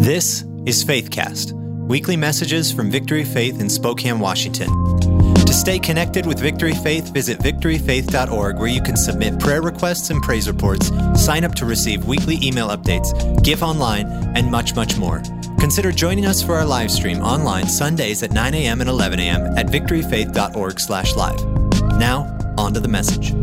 This is Faithcast, weekly messages from Victory Faith in Spokane, Washington. To stay connected with Victory Faith, visit victoryfaith.org where you can submit prayer requests and praise reports, sign up to receive weekly email updates, give online, and much, much more. Consider joining us for our live stream online Sundays at 9 a.m. and 11 a.m. at victoryfaith.org/live. Now, on to the message.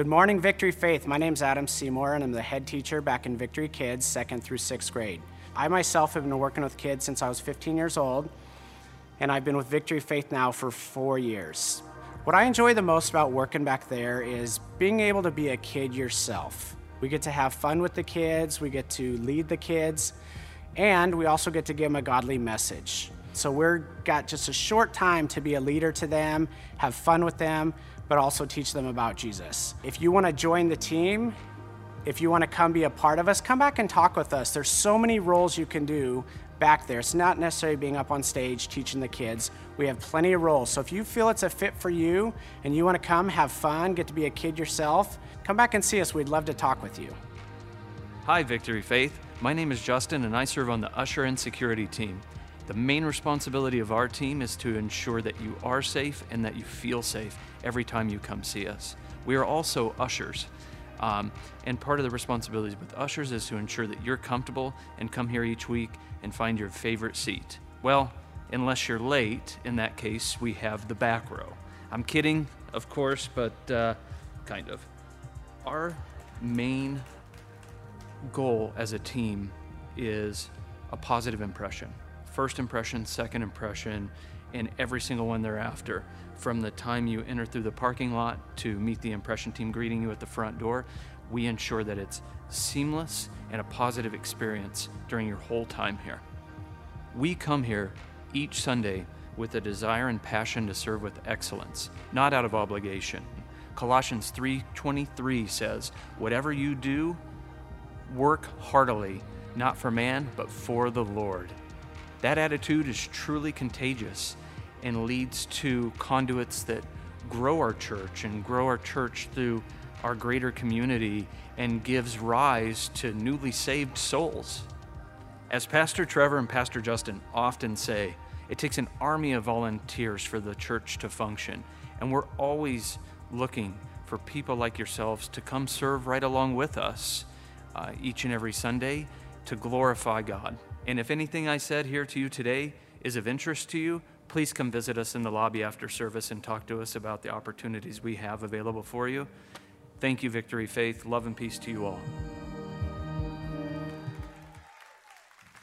Good morning, Victory Faith. My name is Adam Seymour, and I'm the head teacher back in Victory Kids, second through sixth grade. I myself have been working with kids since I was 15 years old, and I've been with Victory Faith now for four years. What I enjoy the most about working back there is being able to be a kid yourself. We get to have fun with the kids, we get to lead the kids, and we also get to give them a godly message. So we're got just a short time to be a leader to them, have fun with them, but also teach them about Jesus. If you want to join the team, if you want to come be a part of us, come back and talk with us. There's so many roles you can do back there. It's not necessarily being up on stage teaching the kids. We have plenty of roles. So if you feel it's a fit for you and you want to come, have fun, get to be a kid yourself, come back and see us. We'd love to talk with you. Hi, Victory Faith. My name is Justin, and I serve on the usher and security team. The main responsibility of our team is to ensure that you are safe and that you feel safe every time you come see us. We are also ushers. Um, and part of the responsibilities with ushers is to ensure that you're comfortable and come here each week and find your favorite seat. Well, unless you're late, in that case, we have the back row. I'm kidding, of course, but uh, kind of. Our main goal as a team is a positive impression. First impression, second impression, and every single one thereafter. From the time you enter through the parking lot to meet the impression team greeting you at the front door, we ensure that it's seamless and a positive experience during your whole time here. We come here each Sunday with a desire and passion to serve with excellence, not out of obligation. Colossians 3:23 says, "Whatever you do, work heartily, not for man, but for the Lord." That attitude is truly contagious and leads to conduits that grow our church and grow our church through our greater community and gives rise to newly saved souls. As Pastor Trevor and Pastor Justin often say, it takes an army of volunteers for the church to function, and we're always looking for people like yourselves to come serve right along with us uh, each and every Sunday to glorify God. And if anything I said here to you today is of interest to you, please come visit us in the lobby after service and talk to us about the opportunities we have available for you. Thank you, Victory Faith. Love and peace to you all.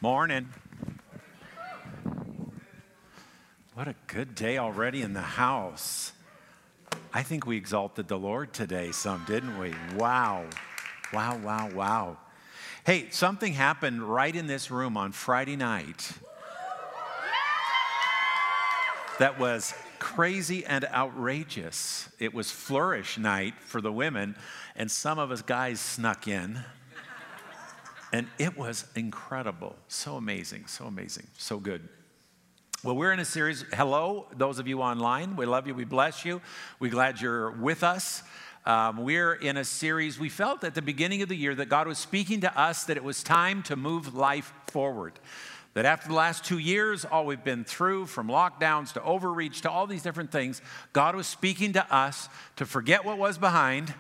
Morning. What a good day already in the house. I think we exalted the Lord today, some, didn't we? Wow. Wow, wow, wow. Hey, something happened right in this room on Friday night that was crazy and outrageous. It was flourish night for the women, and some of us guys snuck in. And it was incredible. So amazing, so amazing, so good. Well, we're in a series. Hello, those of you online. We love you. We bless you. We're glad you're with us. Um, we're in a series. We felt at the beginning of the year that God was speaking to us that it was time to move life forward. That after the last two years, all we've been through, from lockdowns to overreach to all these different things, God was speaking to us to forget what was behind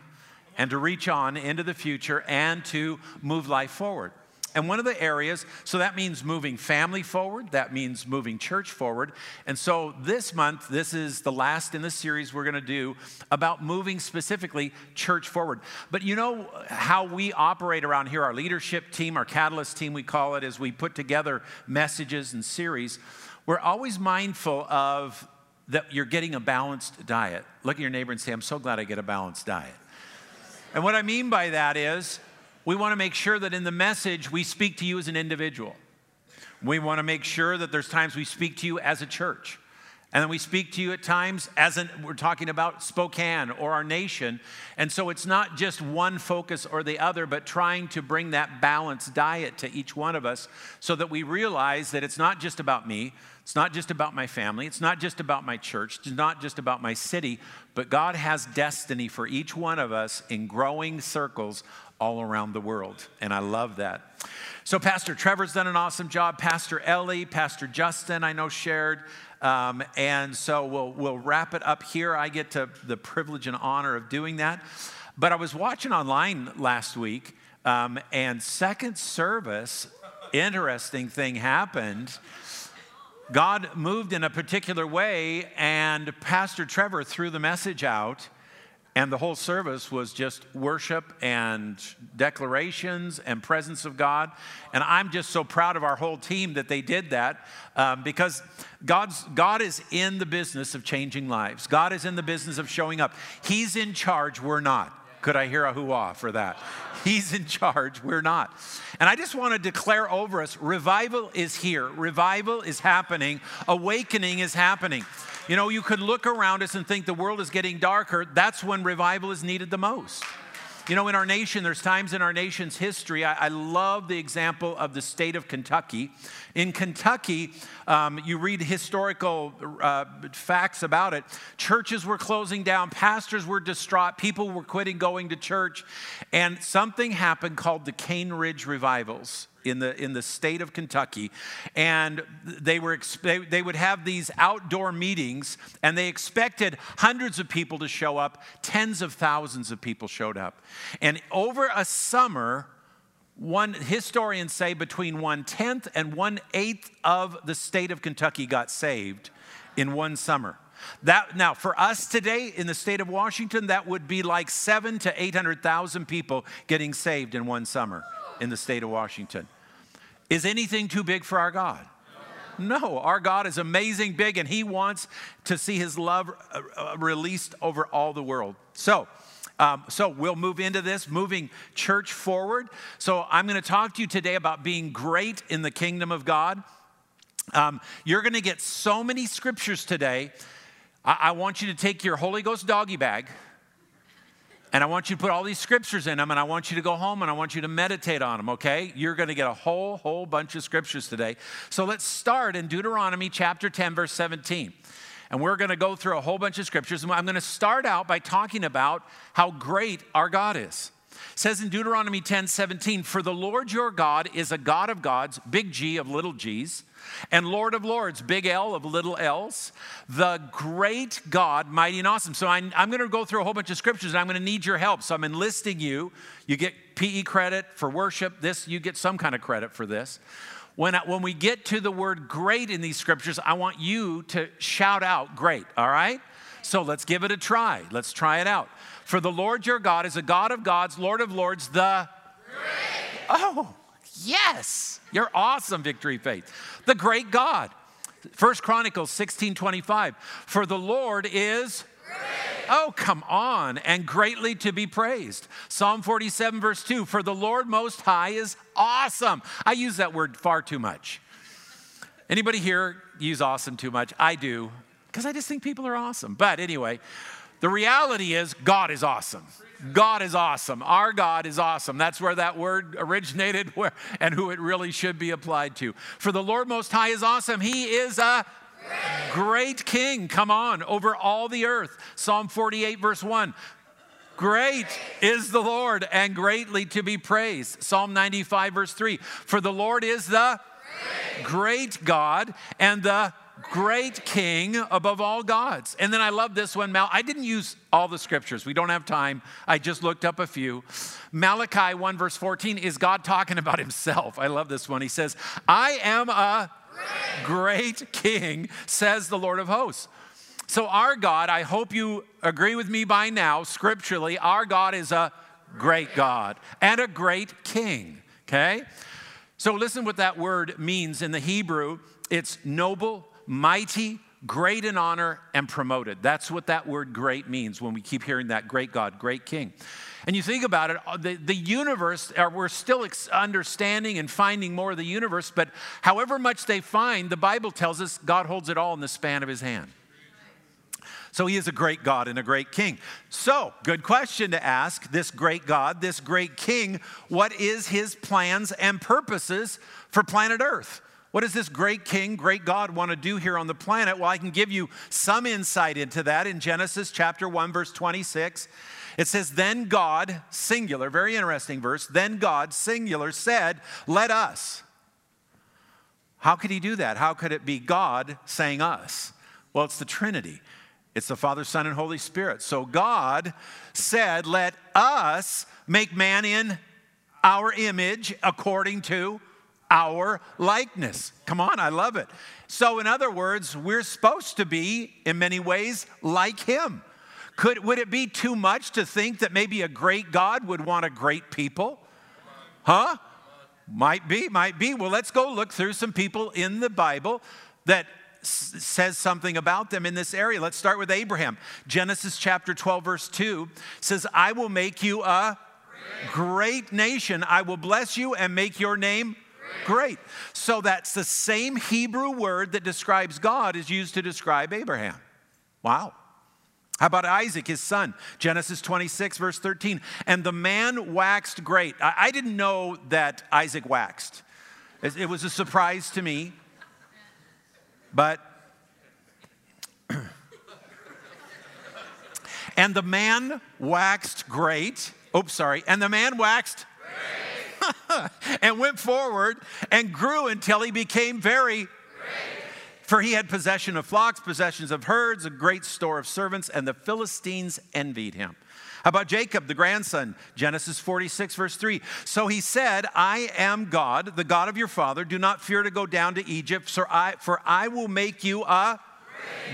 and to reach on into the future and to move life forward. And one of the areas, so that means moving family forward, that means moving church forward. And so this month, this is the last in the series we're going to do about moving specifically church forward. But you know how we operate around here, our leadership team, our catalyst team, we call it, as we put together messages and series. We're always mindful of that you're getting a balanced diet. Look at your neighbor and say, I'm so glad I get a balanced diet. And what I mean by that is, we want to make sure that in the message we speak to you as an individual. We want to make sure that there's times we speak to you as a church. And then we speak to you at times as in, we're talking about Spokane or our nation. And so it's not just one focus or the other, but trying to bring that balanced diet to each one of us so that we realize that it's not just about me, it's not just about my family, it's not just about my church, it's not just about my city, but God has destiny for each one of us in growing circles all around the world. And I love that. So, Pastor Trevor's done an awesome job. Pastor Ellie, Pastor Justin, I know, shared. Um, and so we'll, we'll wrap it up here. I get to the privilege and honor of doing that. But I was watching online last week, um, and second service, interesting thing happened. God moved in a particular way, and Pastor Trevor threw the message out and the whole service was just worship and declarations and presence of God. And I'm just so proud of our whole team that they did that um, because God's, God is in the business of changing lives. God is in the business of showing up. He's in charge, we're not. Could I hear a hoo for that? He's in charge, we're not. And I just want to declare over us revival is here, revival is happening, awakening is happening. You know, you could look around us and think the world is getting darker. That's when revival is needed the most. You know, in our nation, there's times in our nation's history, I, I love the example of the state of Kentucky. In Kentucky, um, you read historical uh, facts about it. Churches were closing down, pastors were distraught, people were quitting going to church, and something happened called the Cane Ridge Revivals in the, in the state of Kentucky. And they, were, they, they would have these outdoor meetings, and they expected hundreds of people to show up. Tens of thousands of people showed up. And over a summer, one historians say between one tenth and one eighth of the state of Kentucky got saved in one summer. That now for us today in the state of Washington, that would be like seven to eight hundred thousand people getting saved in one summer in the state of Washington. Is anything too big for our God? No, our God is amazing big and He wants to see His love uh, uh, released over all the world. So, um, so we'll move into this, moving church forward. So I'm going to talk to you today about being great in the kingdom of God. Um, you're going to get so many scriptures today. I, I want you to take your Holy Ghost doggy bag and I want you to put all these scriptures in them, and I want you to go home and I want you to meditate on them, okay? You're going to get a whole, whole bunch of scriptures today. So let's start in Deuteronomy chapter 10, verse 17. And we're going to go through a whole bunch of scriptures. And I'm going to start out by talking about how great our God is. It says in Deuteronomy 10 17, For the Lord your God is a God of gods, big G of little g's, and Lord of Lords, big L of little l's, the great God, mighty and awesome. So I, am going to go through a whole bunch of scriptures and I'm going to need your help. So I'm enlisting you. You get PE credit for worship. This, you get some kind of credit for this. When, when we get to the word great in these scriptures, I want you to shout out great, all right? So let's give it a try. Let's try it out. For the Lord your God is a God of gods, Lord of lords, the great. Oh, yes. You're awesome, Victory Faith. The great God. First Chronicles 16 25. For the Lord is Oh, come on, and greatly to be praised. Psalm 47, verse 2 For the Lord Most High is awesome. I use that word far too much. Anybody here use awesome too much? I do, because I just think people are awesome. But anyway, the reality is God is awesome. God is awesome. Our God is awesome. That's where that word originated where, and who it really should be applied to. For the Lord Most High is awesome. He is a great, King. Come on, over all the earth. Psalm 48, verse 1. Great is the Lord and greatly to be praised. Psalm 95, verse 3. For the Lord is the great God and the great king above all gods. And then I love this one. Mal- I didn't use all the scriptures. We don't have time. I just looked up a few. Malachi 1, verse 14 is God talking about himself. I love this one. He says, I am a great, king, says the Lord of hosts. So, our God, I hope you agree with me by now, scripturally, our God is a great God and a great king, okay? So, listen what that word means in the Hebrew it's noble, mighty, great in honor and promoted. That's what that word great means when we keep hearing that great God, great King. And you think about it, uh, the, the universe, uh, we're still understanding and finding more of the universe, but however much they find, the Bible tells us God holds it all in the span of his hand. So he is a great God and a great king. So, good question to ask this great God, this great king, what is his plans and purposes for planet Earth? What does this great king, great God want to do here on the planet? Well, I can give you some insight into that in Genesis chapter 1 verse 26. It says, Then God, singular, very interesting verse, then God, singular, said, Let us. How could he do that? How could it be God saying us? Well, it's the Trinity. It's the Father, Son, and Holy Spirit. So God said, Let us make man in our image according to our likeness. Come on, I love it. So, in other words, we're supposed to be, in many ways, like Him. Could, would it be too much to think that maybe a great God would want a great people? Huh? Might be, might be. Well, let's go look through some people in the Bible that says something about them in this area. Let's start with Abraham. Genesis chapter 12, verse 2 says, I will make you a great, nation. I will bless you and make your name great. So that's the same Hebrew word that describes God is used to describe Abraham. Wow. How about Isaac, his son? Genesis 26, verse 13. And the man waxed great. I, didn't know that Isaac waxed. It was a surprise to me. But, and the man waxed great. Oops, sorry. And the man waxed and went forward and grew until he became very great. For he had possession of flocks, possessions of herds, a great store of servants, and the Philistines envied him. How about Jacob, the grandson? Genesis 46, verse 3. So he said, I am God, the God of your father. Do not fear to go down to Egypt, for I, for I will make you a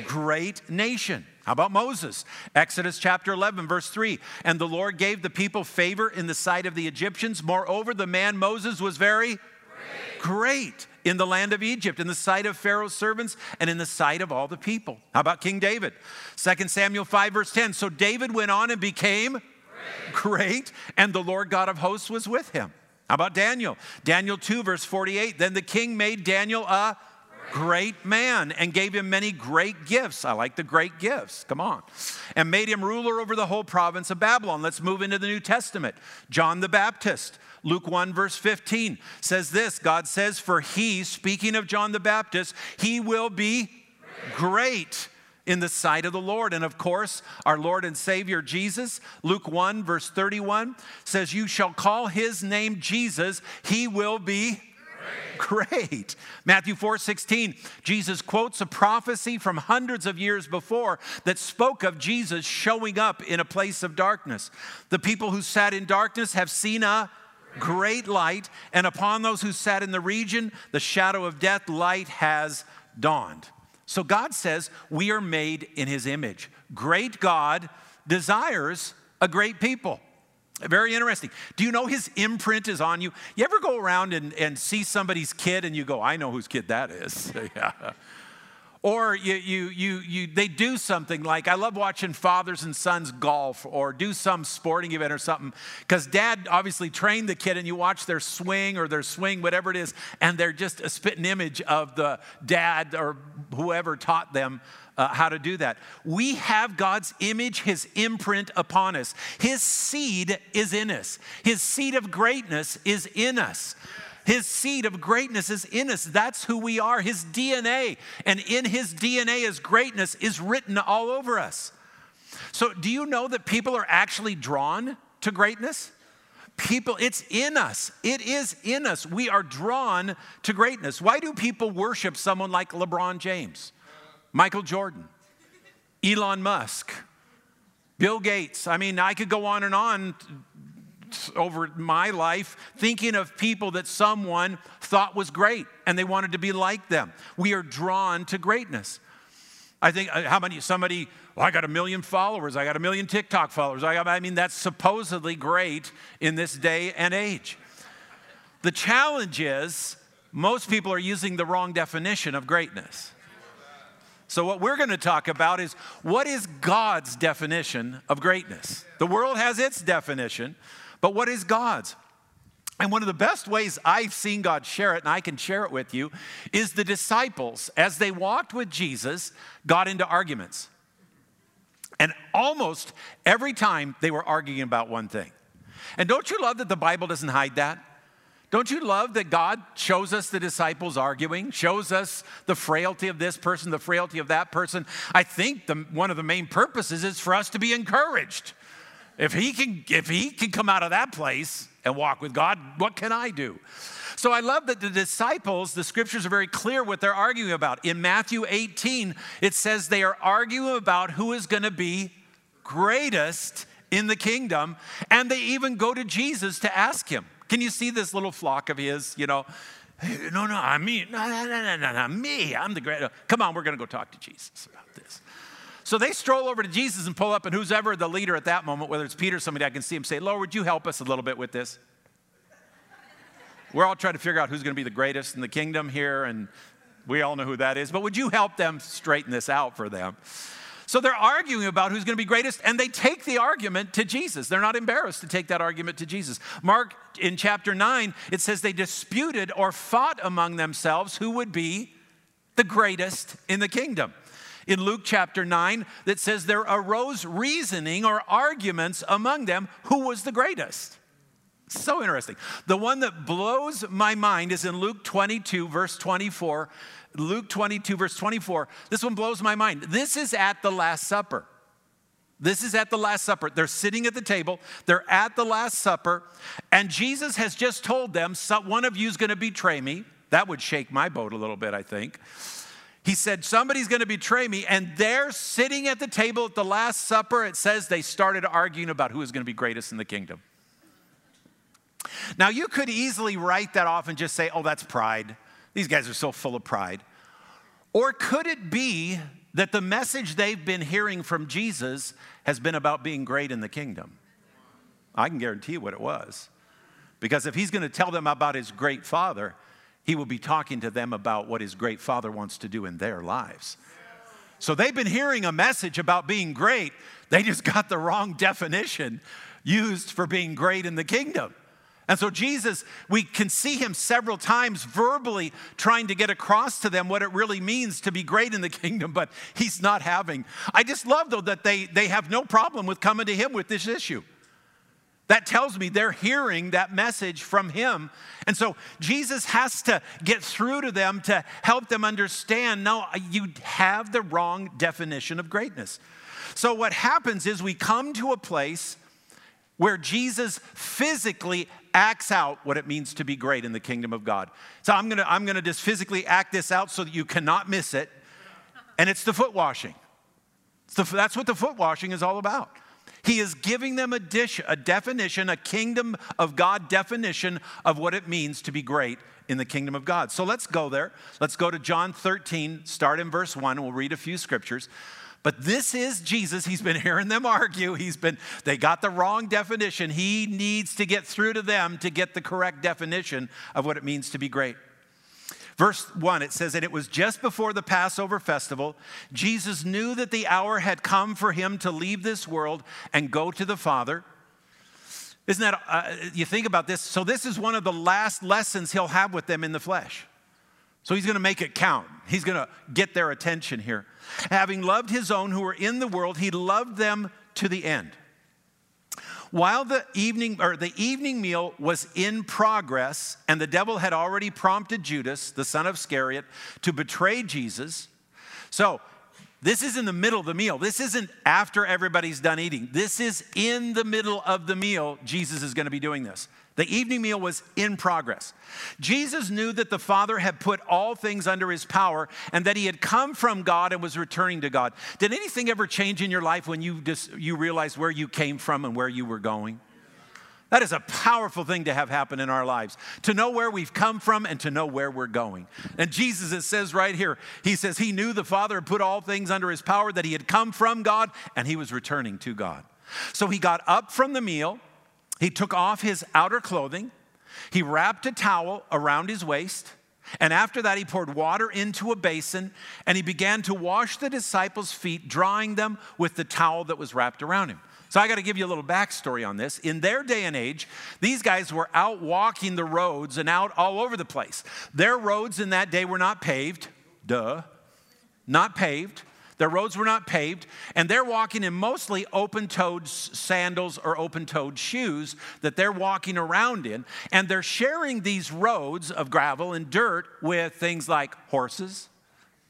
great, nation. How about Moses? Exodus chapter 11, verse 3. And the Lord gave the people favor in the sight of the Egyptians. Moreover, the man Moses was very great, great in the land of Egypt, in the sight of Pharaoh's servants, and in the sight of all the people. How about King David? 2 Samuel 5, verse 10. So David went on and became great, great and the Lord God of hosts was with him. How about Daniel? Daniel 2, verse 48. Then the king made Daniel a great man and gave him many great gifts. I like the great gifts. Come on. And made him ruler over the whole province of Babylon. Let's move into the New Testament. John the Baptist. Luke 1, verse 15 says this God says, For he, speaking of John the Baptist, he will be great in the sight of the Lord. And of course, our Lord and Savior Jesus, Luke 1, verse 31 says, You shall call his name Jesus, he will be great. Matthew 4 16, Jesus quotes a prophecy from hundreds of years before that spoke of Jesus showing up in a place of darkness. The people who sat in darkness have seen a great light, and upon those who sat in the region, the shadow of death, light has dawned. So God says we are made in his image. Great God desires a great people. Very interesting. Do you know his imprint is on you? You ever go around and, and see somebody's kid and you go, I know whose kid that is? yeah. Or you, you, you, you, they do something like, I love watching fathers and sons golf or do some sporting event or something, because dad obviously trained the kid and you watch their swing or their swing, whatever it is, and they're just a spitting image of the dad or whoever taught them uh, how to do that. We have God's image, His imprint upon us. His seed is in us, His seed of greatness is in us. His seed of greatness is in us. That's who we are, His DNA. And in His DNA, His greatness is written all over us. So, do you know that people are actually drawn to greatness? People, it's in us. It is in us. We are drawn to greatness. Why do people worship someone like LeBron James, Michael Jordan, Elon Musk, Bill Gates? I mean, I could go on and on over my life thinking of people that someone thought was great and they wanted to be like them. We are drawn to greatness. I think uh, how many somebody well, I got a million followers, I got a million TikTok followers. I, got, I mean that's supposedly great in this day and age. The challenge is most people are using the wrong definition of greatness. So, what we're going to talk about is what is God's definition of greatness? The world has its definition, but what is God's? And one of the best ways I've seen God share it, and I can share it with you, is the disciples, as they walked with Jesus, got into arguments. And almost every time they were arguing about one thing. And don't you love that the Bible doesn't hide that? Don't you love that God shows us the disciples arguing, shows us the frailty of this person, the frailty of that person? I think the, one of the main purposes is for us to be encouraged. If he can, if he can come out of that place and walk with God, what can I do? So I love that the disciples, the scriptures are very clear what they're arguing about. In Matthew 18, it says they are arguing about who is going to be greatest in the kingdom, and they even go to Jesus to ask him. Can you see this little flock of his, you know? No, no, I mean, no, no, no, no, no, me, I'm the great. Come on, we're going to go talk to Jesus about this. So they stroll over to Jesus and pull up, and who's ever the leader at that moment, whether it's Peter or somebody, I can see him say, Lord, would you help us a little bit with this? We're all trying to figure out who's going to be the greatest in the kingdom here, and we all know who that is. But would you help them straighten this out for them? So they're arguing about who's going to be greatest, and they take the argument to Jesus. They're not embarrassed to take that argument to Jesus. Mark in chapter 9, it says they disputed or fought among themselves who would be the greatest in the kingdom. In Luke chapter 9, that says there arose reasoning or arguments among them who was the greatest. So interesting. The one that blows my mind is in Luke 22, verse 24. Luke 22, verse 24. This one blows my mind. This is at the Last Supper. This is at the Last Supper. They're sitting at the table, they're at the Last Supper, and Jesus has just told them, One of you is going to betray me. That would shake my boat a little bit, I think. He said, Somebody's going to betray me. And they're sitting at the table at the Last Supper. It says they started arguing about who is going to be greatest in the kingdom. Now, you could easily write that off and just say, oh, that's pride. These guys are so full of pride. Or could it be that the message they've been hearing from Jesus has been about being great in the kingdom? I can guarantee you what it was. Because if he's going to tell them about his great father, he will be talking to them about what his great father wants to do in their lives. So they've been hearing a message about being great, they just got the wrong definition used for being great in the kingdom. And so, Jesus, we can see him several times verbally trying to get across to them what it really means to be great in the kingdom, but he's not having. I just love, though, that they, they have no problem with coming to him with this issue. That tells me they're hearing that message from him. And so, Jesus has to get through to them to help them understand no, you have the wrong definition of greatness. So, what happens is we come to a place where Jesus physically acts out what it means to be great in the kingdom of God. So I'm gonna, I'm gonna just physically act this out so that you cannot miss it. And it's the foot washing. The, that's what the foot washing is all about. He is giving them a, dish, a definition, a kingdom of God definition of what it means to be great in the kingdom of God. So let's go there. Let's go to John 13, start in verse 1. We'll read a few scriptures. But this is Jesus. He's been hearing them argue. He's been, they got the wrong definition. He needs to get through to them to get the correct definition of what it means to be great. Verse 1, it says, And it was just before the Passover festival. Jesus knew that the hour had come for him to leave this world and go to the Father. Isn't that, uh, you think about this? So, this is one of the last lessons he'll have with them in the flesh. So, he's going to make it count. He's going to get their attention here. Having loved his own who were in the world, he loved them to the end. While the evening or the evening meal was in progress and the devil had already prompted Judas, the son of Iscariot, to betray Jesus. So, this is in the middle of the meal. This isn't after everybody's done eating. This is in the middle of the meal. Jesus is going to be doing this. The evening meal was in progress. Jesus knew that the Father had put all things under his power and that he had come from God and was returning to God. Did anything ever change in your life when you just you realized where you came from and where you were going? That is a powerful thing to have happen in our lives. To know where we've come from and to know where we're going. And Jesus, it says right here, he says he knew the Father had put all things under his power, that he had come from God and he was returning to God. So he got up from the meal. He took off his outer clothing, he wrapped a towel around his waist, And after that, he poured water into a basin and he began to wash the disciples' feet, drying them with the towel that was wrapped around him. So I got to give you a little backstory on this. In their day and age, these guys were out walking the roads and out all over the place. Their roads in that day were not paved, duh, not paved. Their roads were not paved, and they're walking in mostly open toed sandals or open toed shoes that they're walking around in. And they're sharing these roads of gravel and dirt with things like horses,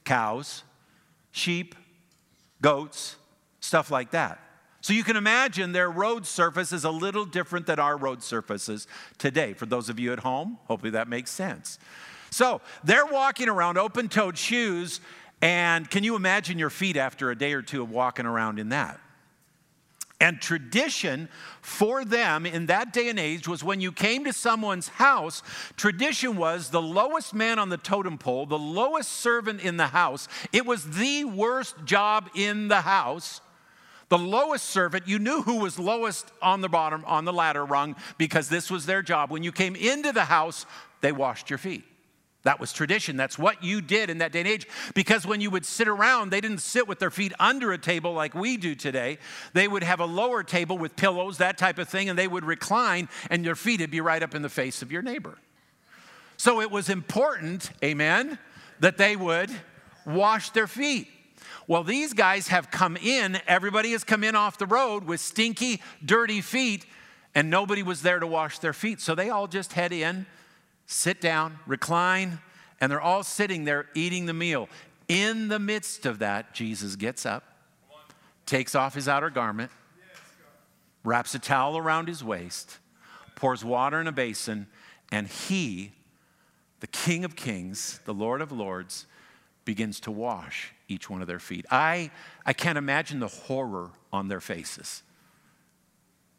cows, sheep, goats, stuff like that. So you can imagine their road surface is a little different than our road surfaces today. For those of you at home, hopefully that makes sense. So they're walking around open toed shoes and can you imagine your feet after a day or two of walking around in that? And tradition for them in that day and age was when you came to someone's house, tradition was the lowest man on the totem pole, the lowest servant in the house. It was the worst job in the house. The lowest servant, you knew who was lowest on the bottom, on the ladder rung, because this was their job. When you came into the house, they washed your feet. That was tradition. That's what you did in that day and age. Because when you would sit around, they didn't sit with their feet under a table like we do today. They would have a lower table with pillows, that type of thing, and they would recline, and your feet would be right up in the face of your neighbor. So it was important, amen, that they would wash their feet. Well, these guys have come in, everybody has come in off the road with stinky, dirty feet, and nobody was there to wash their feet. So they all just head in sit down, recline, and they're all sitting there eating the meal. In the midst of that, Jesus gets up, takes off his outer garment, wraps a towel around his waist, pours water in a basin, and he, the King of Kings, the Lord of Lords, begins to wash each one of their feet. I, I can't imagine the horror on their faces.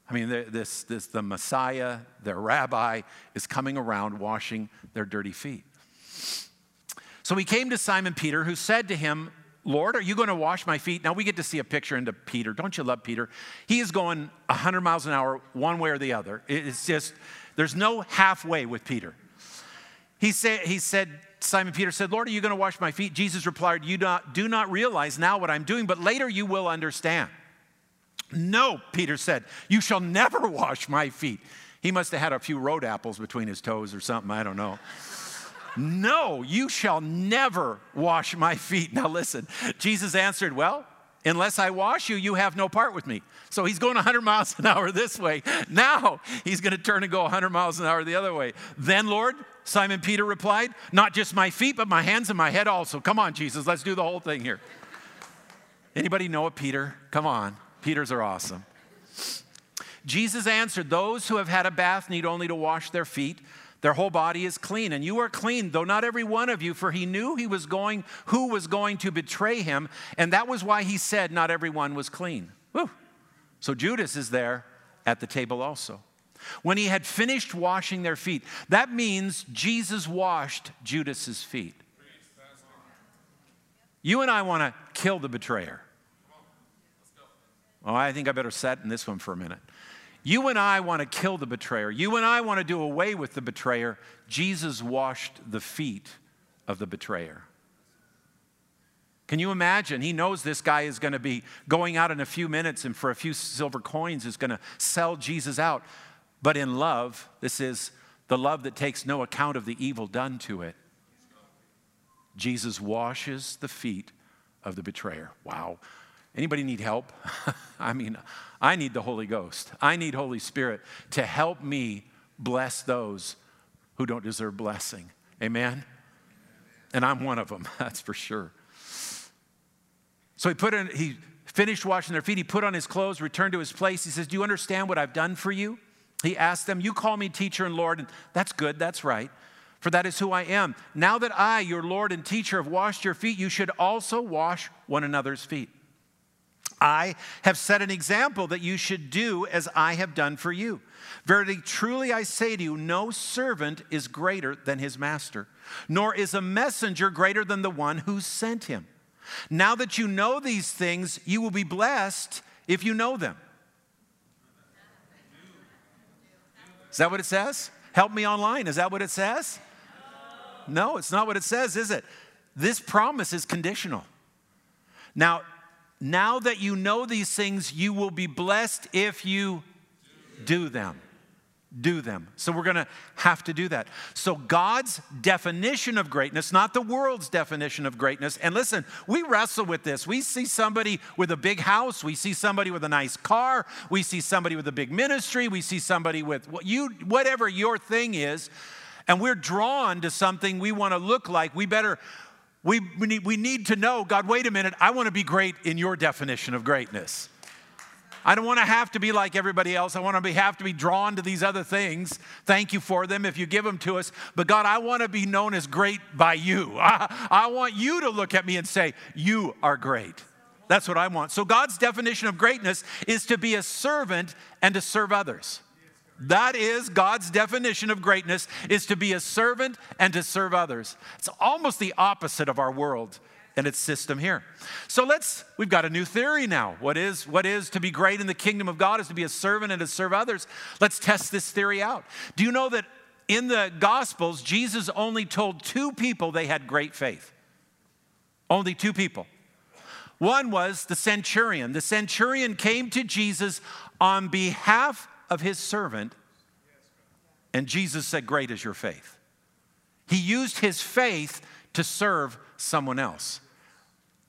I mean, this, this, the Messiah, their rabbi, is coming around washing their dirty feet. So he came to Simon Peter, who said to him, Lord, are you going to wash my feet? Now we get to see a picture into Peter. Don't you love Peter? He is going 100 miles an hour, one way or the other. It's just, there's no halfway with Peter. He said, he said, Simon Peter said, Lord, are you going to wash my feet? Jesus replied, You not, do not realize now what I'm doing, but later you will understand. No, Peter said, you shall never wash my feet. He must have had a few road apples between his toes or something, I don't know. no, you shall never wash my feet. Now listen, Jesus answered, Well, unless I wash you, you have no part with me. So he's going 100 miles an hour this way. Now he's going to turn and go 100 miles an hour the other way. Then, Lord, Simon Peter replied, Not just my feet, but my hands and my head also. Come on, Jesus, let's do the whole thing here. Anybody know a Peter? Come on. Peters are awesome. Jesus answered, Those who have had a bath need only to wash their feet. Their whole body is clean, and you are clean, though not every one of you, for he knew he was going, who was going to betray him, and that was why he said not everyone was clean. Woo. So Judas is there at the table also. When he had finished washing their feet, that means Jesus washed Judas's feet. You and I want to kill the betrayer. Oh, I think I better set in this one for a minute. You and I want to kill the betrayer. You and I want to do away with the betrayer. Jesus washed the feet of the betrayer. Can you imagine? He knows this guy is going to be going out in a few minutes and for a few silver coins is going to sell Jesus out. But in love, this is the love that takes no account of the evil done to it. Jesus washes the feet of the betrayer. Wow. Anybody need help? I mean, I need the Holy Ghost. I need Holy Spirit to help me bless those who don't deserve blessing. Amen? And I'm one of them, that's for sure. So he put in, he finished washing their feet. He put on his clothes, returned to his place. He says, Do you understand what I've done for you? He asked them, You call me teacher and Lord, and that's good, that's right, for that is who I am. Now that I, your Lord and teacher, have washed your feet, you should also wash one another's feet. I have set an example that you should do as I have done for you. Verily, truly I say to you, no servant is greater than his master, nor is a messenger greater than the one who sent him. Now that you know these things, you will be blessed if you know them. Is that what it says? Help me online. Is that what it says? no, it's not what it says, is it? This promise is conditional. Now, now that you know these things, you will be blessed if you do them. Do them. So we're going to have to do that. So God's definition of greatness, not the world's definition of greatness. And listen, we wrestle with this. We see somebody with a big house, we see somebody with a nice car, we see somebody with a big ministry, we see somebody with what you whatever your thing is, and we're drawn to something we want to look like. We better we, we, need, we need to know, God, wait a minute, I want to be great in your definition of greatness. I don't want to have to be like everybody else. I want to be, have to be drawn to these other things. Thank you for them if you give them to us. But God, I want to be known as great by you. I, I want you to look at me and say, You are great. That's what I want. So, God's definition of greatness is to be a servant and to serve others. That is God's definition of greatness is to be a servant and to serve others. It's almost the opposite of our world and its system here. So let's we've got a new theory now. What is what is to be great in the kingdom of God is to be a servant and to serve others. Let's test this theory out. Do you know that in the gospels Jesus only told two people they had great faith? Only two people. One was the centurion. The centurion came to Jesus on behalf of his servant, and Jesus said, Great is your faith. He used his faith to serve someone else.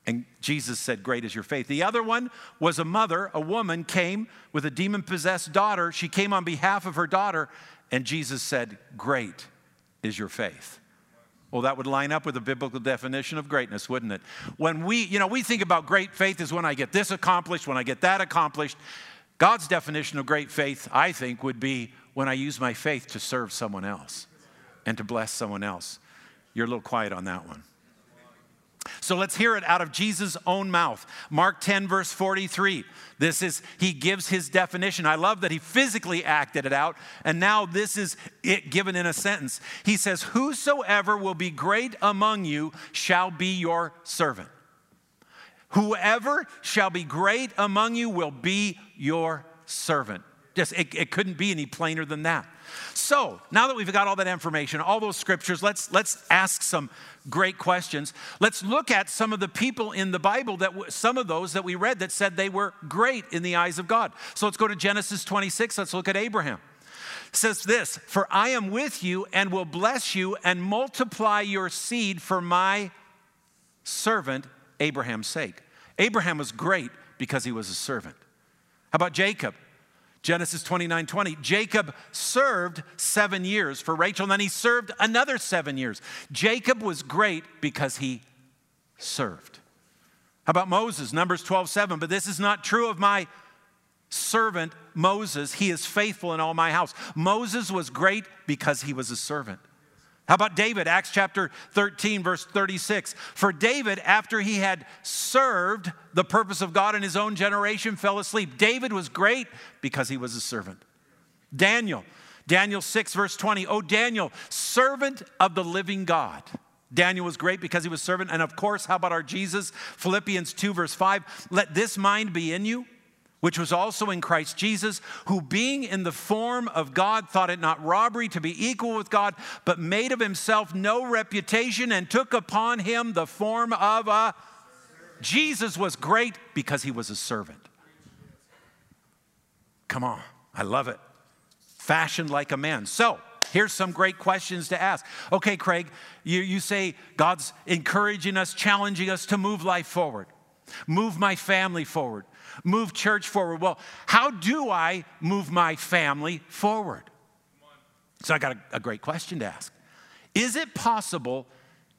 And Jesus said, Great is your faith. The other one was a mother, a woman came with a demon possessed daughter. She came on behalf of her daughter, and Jesus said, Great is your faith. Well, that would line up with the biblical definition of greatness, wouldn't it? When we, you know, we think about great faith is when I get this accomplished, when I get that accomplished. God's definition of great faith, I think, would be when I use my faith to serve someone else and to bless someone else. You're a little quiet on that one. So let's hear it out of Jesus' own mouth. Mark 10, verse 43. This is, he gives his definition. I love that he physically acted it out, and now this is it given in a sentence. He says, Whosoever will be great among you shall be your servant. Whoever shall be great among you will be your servant. Just, it, it couldn't be any plainer than that. So now that we've got all that information, all those scriptures, let's, let's ask some great questions. Let's look at some of the people in the Bible that some of those that we read that said they were great in the eyes of God. So let's go to Genesis 26. Let's look at Abraham. It says this, "For I am with you and will bless you and multiply your seed for my servant Abraham's sake." Abraham was great because he was a servant. How about Jacob? Genesis 29 20. Jacob served seven years for Rachel, and then he served another seven years. Jacob was great because he served. How about Moses? Numbers 12 7. But this is not true of my servant Moses. He is faithful in all my house. Moses was great because he was a servant. How about David? Acts chapter 13, verse 36. For David, after he had served the purpose of God in his own generation, fell asleep. David was great because he was a servant. Daniel, Daniel 6, verse 20. Oh, Daniel, servant of the living God. Daniel was great because he was servant. And of course, how about our Jesus? Philippians 2, verse 5. Let this mind be in you which was also in Christ Jesus, who being in the form of God thought it not robbery to be equal with God, but made of himself no reputation and took upon him the form of a. Jesus was great because he was a servant. Come on, I love it. Fashioned like a man. So, Here's some great questions to ask. Okay, Craig, you, you say God's encouraging us, challenging us to move life forward, move my family forward, move church forward. Well, how do I move my family forward? So I got a, a great question to ask. Is it possible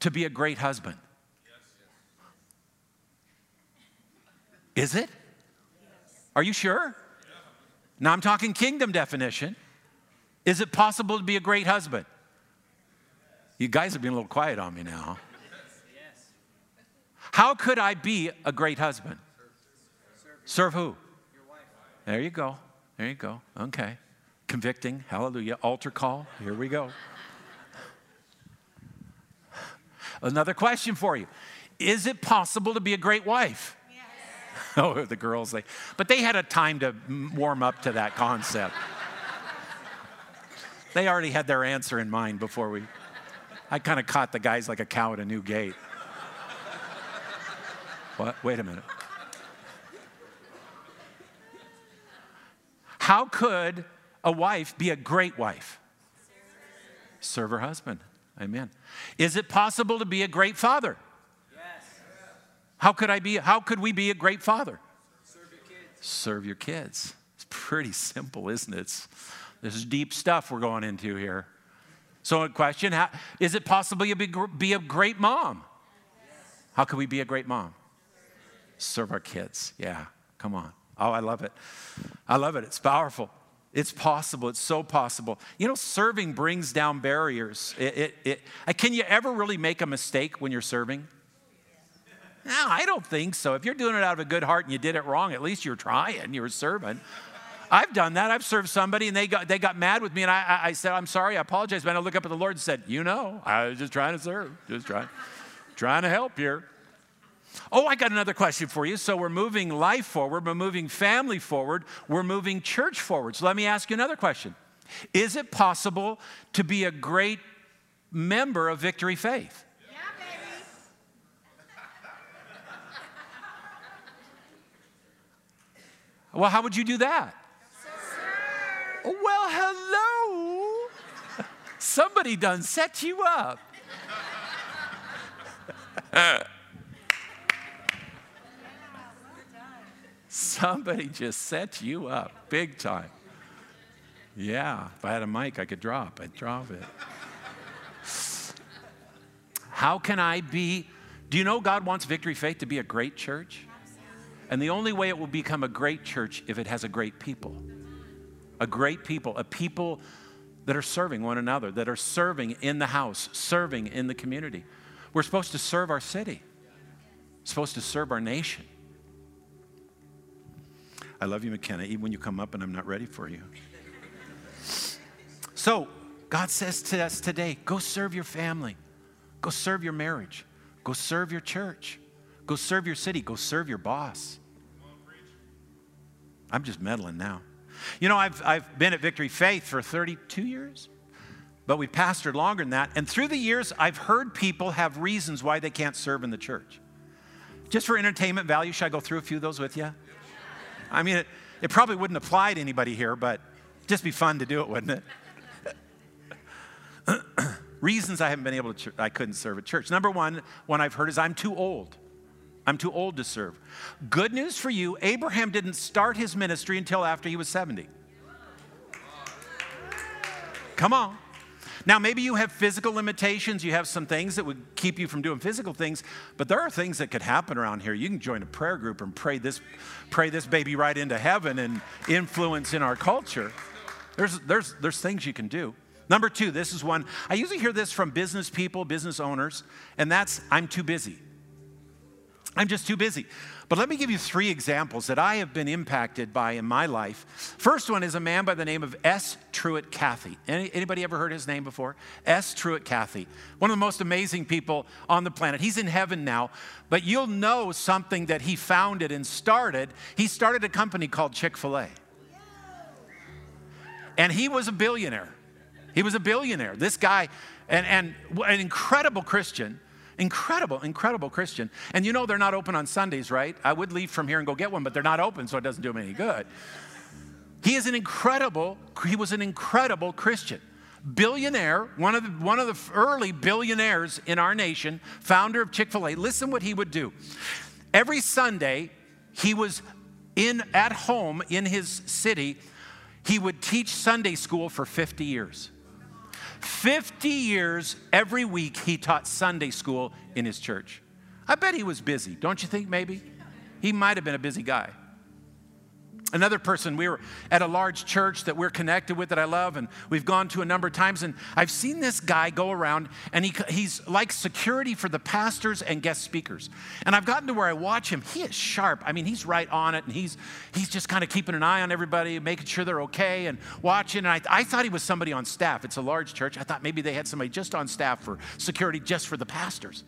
to be a great husband? Is it? Are you sure? Now I'm talking kingdom definition. Is it possible to be a great husband? You guys are being a little quiet on me now. How could I be a great husband? Serve who? Your wife, wife. There you go. There you go. Okay. Convicting. Hallelujah. Altar call. Here we go. Another question for you Is it possible to be a great wife? Yes. Oh, the girls, they, but they had a time to warm up to that concept. they already had their answer in mind before we. I kind of caught the guys like a cow at a new gate. what? Wait a minute. How could a wife be a great wife? Serve her husband. Amen. Is it possible to be a great father? Yes. How could I be how could we be a great father? Serve your kids. Serve your kids. It's pretty simple, isn't it? It's, this is deep stuff we're going into here. So, a question how, is it possible to be, be a great mom? How could we be a great mom? Serve our kids. Yeah, come on. Oh, I love it. I love it. It's powerful. It's possible. It's so possible. You know, serving brings down barriers. It, it, it, uh, can you ever really make a mistake when you're serving? No, I don't think so. If you're doing it out of a good heart and you did it wrong, at least you're trying, you're serving. I've done that. I've served somebody and they got, they got mad with me and I, I, said, I'm sorry, I apologize. But I look up at the Lord and said, You know, I was just trying to serve, just trying, trying to help here. Oh, I got another question for you. So we're moving life forward, we're moving family forward, we're moving church forward. So let me ask you another question Is it possible to be a great member of Victory Faith? Yeah, baby. Well, how would you do that? Well, hello. Somebody done set you up. Somebody just set you up big time. Yeah, if I had a mic I could drop, I'd drop it. How can I be? Do you know God wants Victory Faith to be a great church? And the only way it will become a great church if it has a great people a great people, a people that are serving one another, that are serving in the house, serving in the community. We're supposed to serve our city, supposed to serve our nation. I love you, McKenna, even when you come up and I'm not ready for you. So, God says to us today go serve your family, go serve your marriage, go serve your church, go serve your city, go serve your boss. I'm just meddling now. You know, I've, I've been at Victory Faith for 32 years, but we've pastored longer than that. And through the years, I've heard people have reasons why they can't serve in the church. Just for entertainment value, should I go through a few of those with you? I mean, it, it probably wouldn't apply to anybody here, but just be fun to do it, wouldn't it? reasons I haven't been able to, I couldn't serve at church. Number one, one I've heard is I'm too old. I'm too old to serve. Good news for you Abraham didn't start his ministry until after he was 70. Come on. Now, maybe you have physical limitations. You have some things that would keep you from doing physical things, but there are things that could happen around here. You can join a prayer group and pray this, pray this baby right into heaven and influence in our culture. There's, there's, there's things you can do. Number two, this is one, I usually hear this from business people, business owners, and that's I'm too busy. I'm just too busy. But let me give you three examples that I have been impacted by in my life. First one is a man by the name of S. Truett Cathy. Any, anybody ever heard his name before? S. Truett Cathy. One of the most amazing people on the planet. He's in heaven now, but you'll know something that he founded and started. He started a company called Chick fil A. And he was a billionaire. He was a billionaire. This guy, and, and an incredible Christian Incredible, incredible Christian. And you know they're not open on Sundays, right? I would leave from here and go get one, but they're not open, so it doesn't do them any good. He is an incredible, he was an incredible Christian. Billionaire, one of the, one of the early billionaires in our nation, founder of Chick fil A. Listen what he would do. Every Sunday, he was in at home in his city. He would teach Sunday school for 50 years. 50 years, every week, he taught Sunday school in his church. I bet he was busy, don't you think, maybe? He might have been a busy guy. Another person, we were at a large church that we're connected with that I love, and we've gone to a number of times. And I've seen this guy go around, and he, he's like security for the pastors and guest speakers. And I've gotten to where I watch him. He is sharp. I mean, he's right on it, and he's, he's just kind of keeping an eye on everybody, making sure they're okay, and watching. And I, I thought he was somebody on staff. It's a large church. I thought maybe they had somebody just on staff for security, just for the pastors.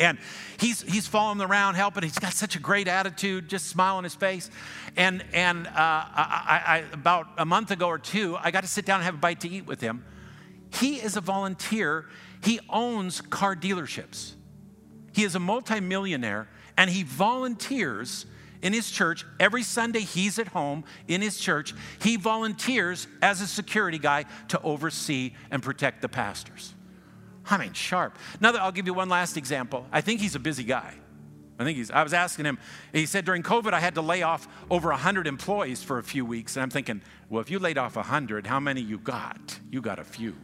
And he's, he's following around, helping. He's got such a great attitude, just smile on his face. And, and uh, I, I, about a month ago or two, I got to sit down and have a bite to eat with him. He is a volunteer he owns car dealerships. He is a multimillionaire and he volunteers in his church. Every Sunday he's at home in his church. He volunteers as a security guy to oversee and protect the pastors. I mean, sharp. Now, that I'll give you one last example. I think he's a busy guy. I think he's, I was asking him, he said during COVID, I had to lay off over 100 employees for a few weeks. And I'm thinking, well, if you laid off 100, how many you got? You got a few.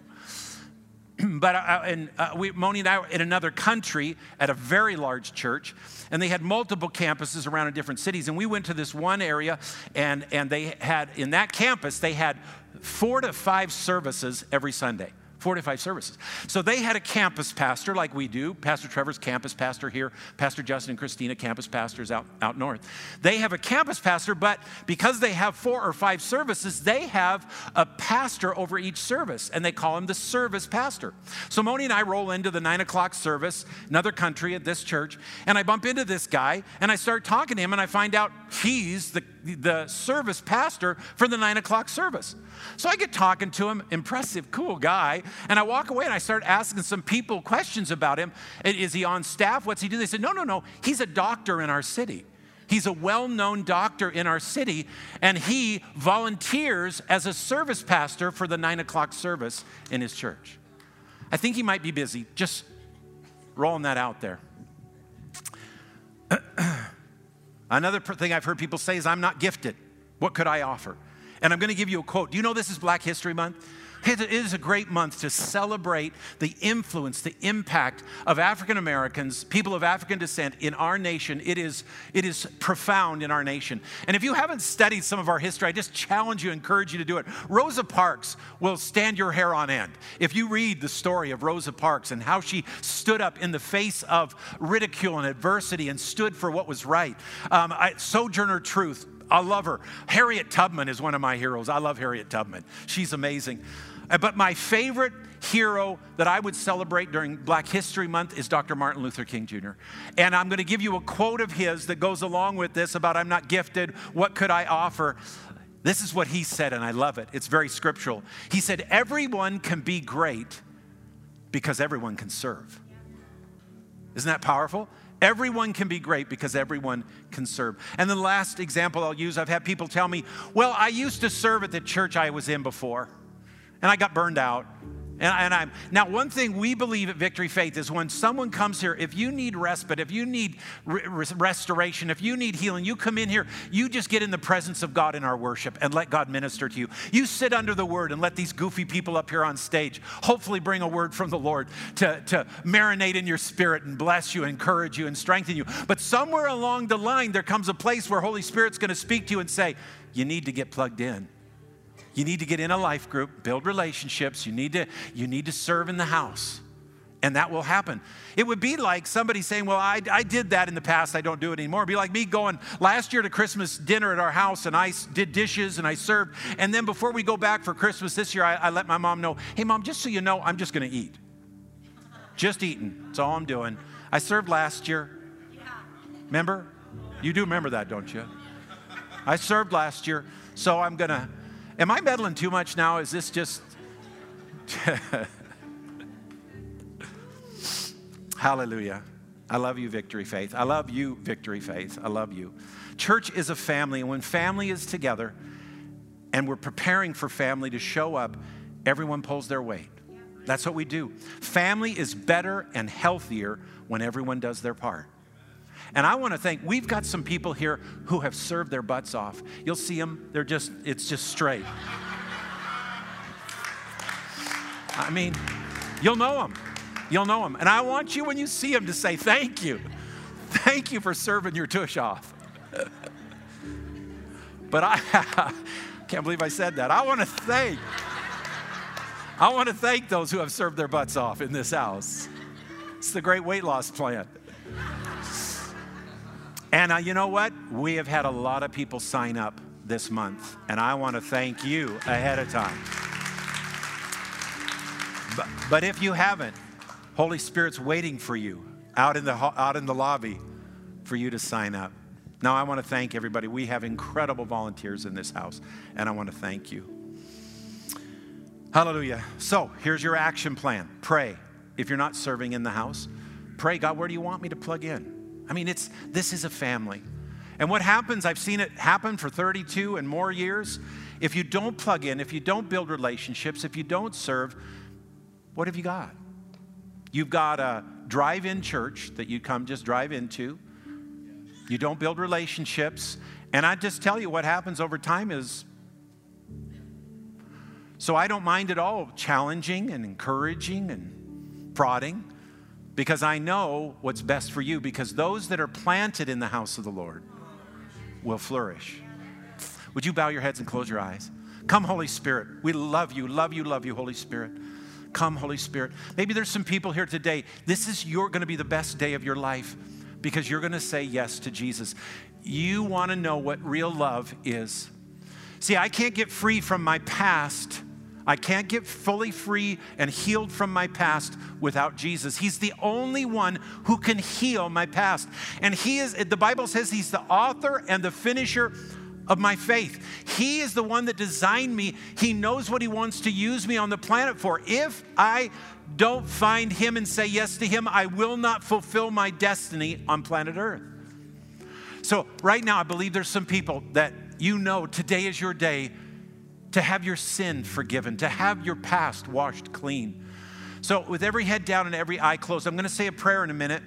but uh, and, uh, we, Moni and I were in another country at a very large church, and they had multiple campuses around in different cities. And we went to this one area, and, and they had, in that campus, they had four to five services every Sunday. 45 services. So they had a campus pastor like we do. Pastor Trevor's campus pastor here, Pastor Justin and Christina, campus pastors out, out north. They have a campus pastor, but because they have four or five services, they have a pastor over each service, and they call him the service pastor. So Moni and I roll into the nine o'clock service, another country at this church, and I bump into this guy, and I start talking to him, and I find out he's the, the service pastor for the nine o'clock service. So I get talking to him, impressive, cool guy. And I walk away and I start asking some people questions about him. Is he on staff? What's he do? They said, no, no, no. He's a doctor in our city. He's a well known doctor in our city, and he volunteers as a service pastor for the nine o'clock service in his church. I think he might be busy, just rolling that out there. Another thing I've heard people say is, I'm not gifted. What could I offer? And I'm going to give you a quote. Do you know this is Black History Month? It is a great month to celebrate the influence, the impact of African Americans, people of African descent in our nation. It is, it is profound in our nation. And if you haven't studied some of our history, I just challenge you, encourage you to do it. Rosa Parks will stand your hair on end. If you read the story of Rosa Parks and how she stood up in the face of ridicule and adversity and stood for what was right, um, I, Sojourner Truth, I love her. Harriet Tubman is one of my heroes. I love Harriet Tubman. She's amazing. Uh, but my favorite hero that I would celebrate during Black History Month is Dr. Martin Luther King Jr. And I'm going to give you a quote of his that goes along with this about I'm not gifted, what could I offer? This is what he said, and I love it. It's very scriptural. He said, Everyone can be great because everyone can serve. Isn't that powerful? Everyone can be great because everyone can serve. And the last example I'll use I've had people tell me, well, I used to serve at the church I was in before, and I got burned out. And, and, I'm now one thing we believe at Victory Faith is when someone comes here, if you need respite, if you need re- restoration, if you need healing, you come in here, you just get in the presence of God in our worship and let God minister to you. You sit under the word and let these goofy people up here on stage hopefully bring a word from the Lord to, to marinate in your spirit and bless you, encourage you, and strengthen you. But somewhere along the line, there comes a place where Holy Spirit's going to speak to you and say, You need to get plugged in. You need to get in a life group, build relationships. You need to, you need to serve in the house. And that will happen. It would be like somebody saying, Well, I, I did that in the past, I don't do it anymore. It'd be like me going last year to Christmas dinner at our house and I did dishes and I served. And then before we go back for Christmas this year, I, I let my mom know, Hey, mom, just so you know, I'm just going to eat. Just eating. That's all I'm doing. I served last year. Remember? You do remember that, don't you? I served last year, so I'm going to Am I meddling too much now? Is this just. Hallelujah. I love you, Victory Faith. I love you, Victory Faith. I love you. Church is a family, and when family is together and we're preparing for family to show up, everyone pulls their weight. That's what we do. Family is better and healthier when everyone does their part. And I want to thank, we've got some people here who have served their butts off. You'll see them, they're just, it's just straight. I mean, you'll know them. You'll know them. And I want you, when you see them, to say thank you. Thank you for serving your tush off. but I can't believe I said that. I want to thank. I want to thank those who have served their butts off in this house. It's the great weight loss plan. And uh, you know what? We have had a lot of people sign up this month, and I want to thank you ahead of time. But, but if you haven't, Holy Spirit's waiting for you out in the out in the lobby for you to sign up. Now I want to thank everybody. We have incredible volunteers in this house, and I want to thank you. Hallelujah. So, here's your action plan. Pray. if you're not serving in the house, pray, God, where do you want me to plug in? I mean, it's this is a family. And what happens, I've seen it happen for 32 and more years. If you don't plug in, if you don't build relationships, if you don't serve, what have you got? You've got a drive in church that you come just drive into. You don't build relationships. And I just tell you what happens over time is so I don't mind at all challenging and encouraging and prodding because I know what's best for you because those that are planted in the house of the Lord will flourish. Would you bow your heads and close your eyes? Come, Holy Spirit. We love you, love you, love you, Holy Spirit. Come, Holy Spirit. Maybe there's some people here today. This is your going to be the best day of your life because you're going to say yes to Jesus. You want to know what real love is. See, I can't get free from my past. I can't get fully free and healed from my past without Jesus. He's the only one who can heal my past. And he is the Bible says he's the author and the finisher of my faith. He is the one that designed me. He knows what He wants to use me on the planet for. If I don't find Him and say yes to Him, I will not fulfill my destiny on planet Earth. So, right now, I believe there's some people that you know today is your day to have your sin forgiven, to have your past washed clean. So, with every head down and every eye closed, I'm going to say a prayer in a minute.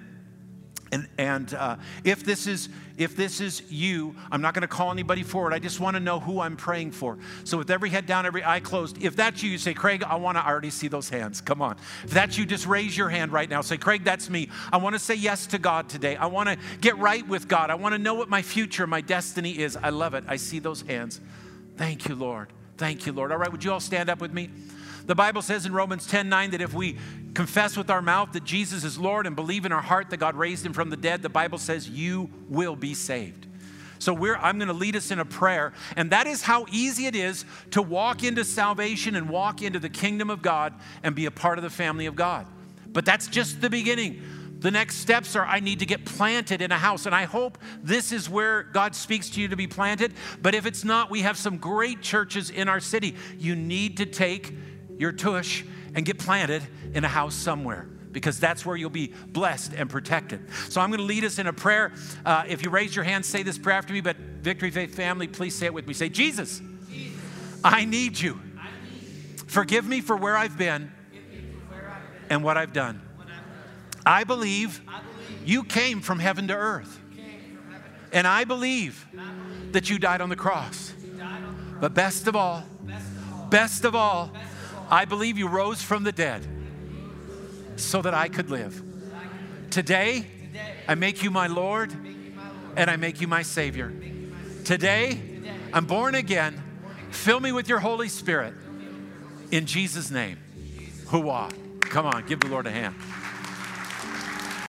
And, and uh, if this is if this is you, I'm not going to call anybody forward. I just want to know who I'm praying for. So with every head down, every eye closed, if that's you, you say, Craig, I want to already see those hands. Come on. If that's you, just raise your hand right now. Say, Craig, that's me. I want to say yes to God today. I want to get right with God. I want to know what my future, my destiny is. I love it. I see those hands. Thank you, Lord. Thank you, Lord. All right, would you all stand up with me? The Bible says in Romans 10 9 that if we confess with our mouth that Jesus is Lord and believe in our heart that God raised him from the dead, the Bible says you will be saved. So I'm going to lead us in a prayer, and that is how easy it is to walk into salvation and walk into the kingdom of God and be a part of the family of God. But that's just the beginning. The next steps are I need to get planted in a house. And I hope this is where God speaks to you to be planted. But if it's not, we have some great churches in our city. You need to take your tush and get planted in a house somewhere because that's where you'll be blessed and protected. So I'm going to lead us in a prayer. Uh, if you raise your hand, say this prayer after me, but Victory Faith family, please say it with me. Say, Jesus, Jesus I, need you. I need Forgive me for where I've been, and what I've done. I believe, you came from heaven to earth. And I believe that you died on the cross. But best of all, best of all, I believe you rose from the dead so that I could live. Today, I make you my Lord and I make you my Savior. Today, I'm born again. Fill me with your Holy Spirit. In Jesus' name. Hooah. Come on, give the Lord a hand.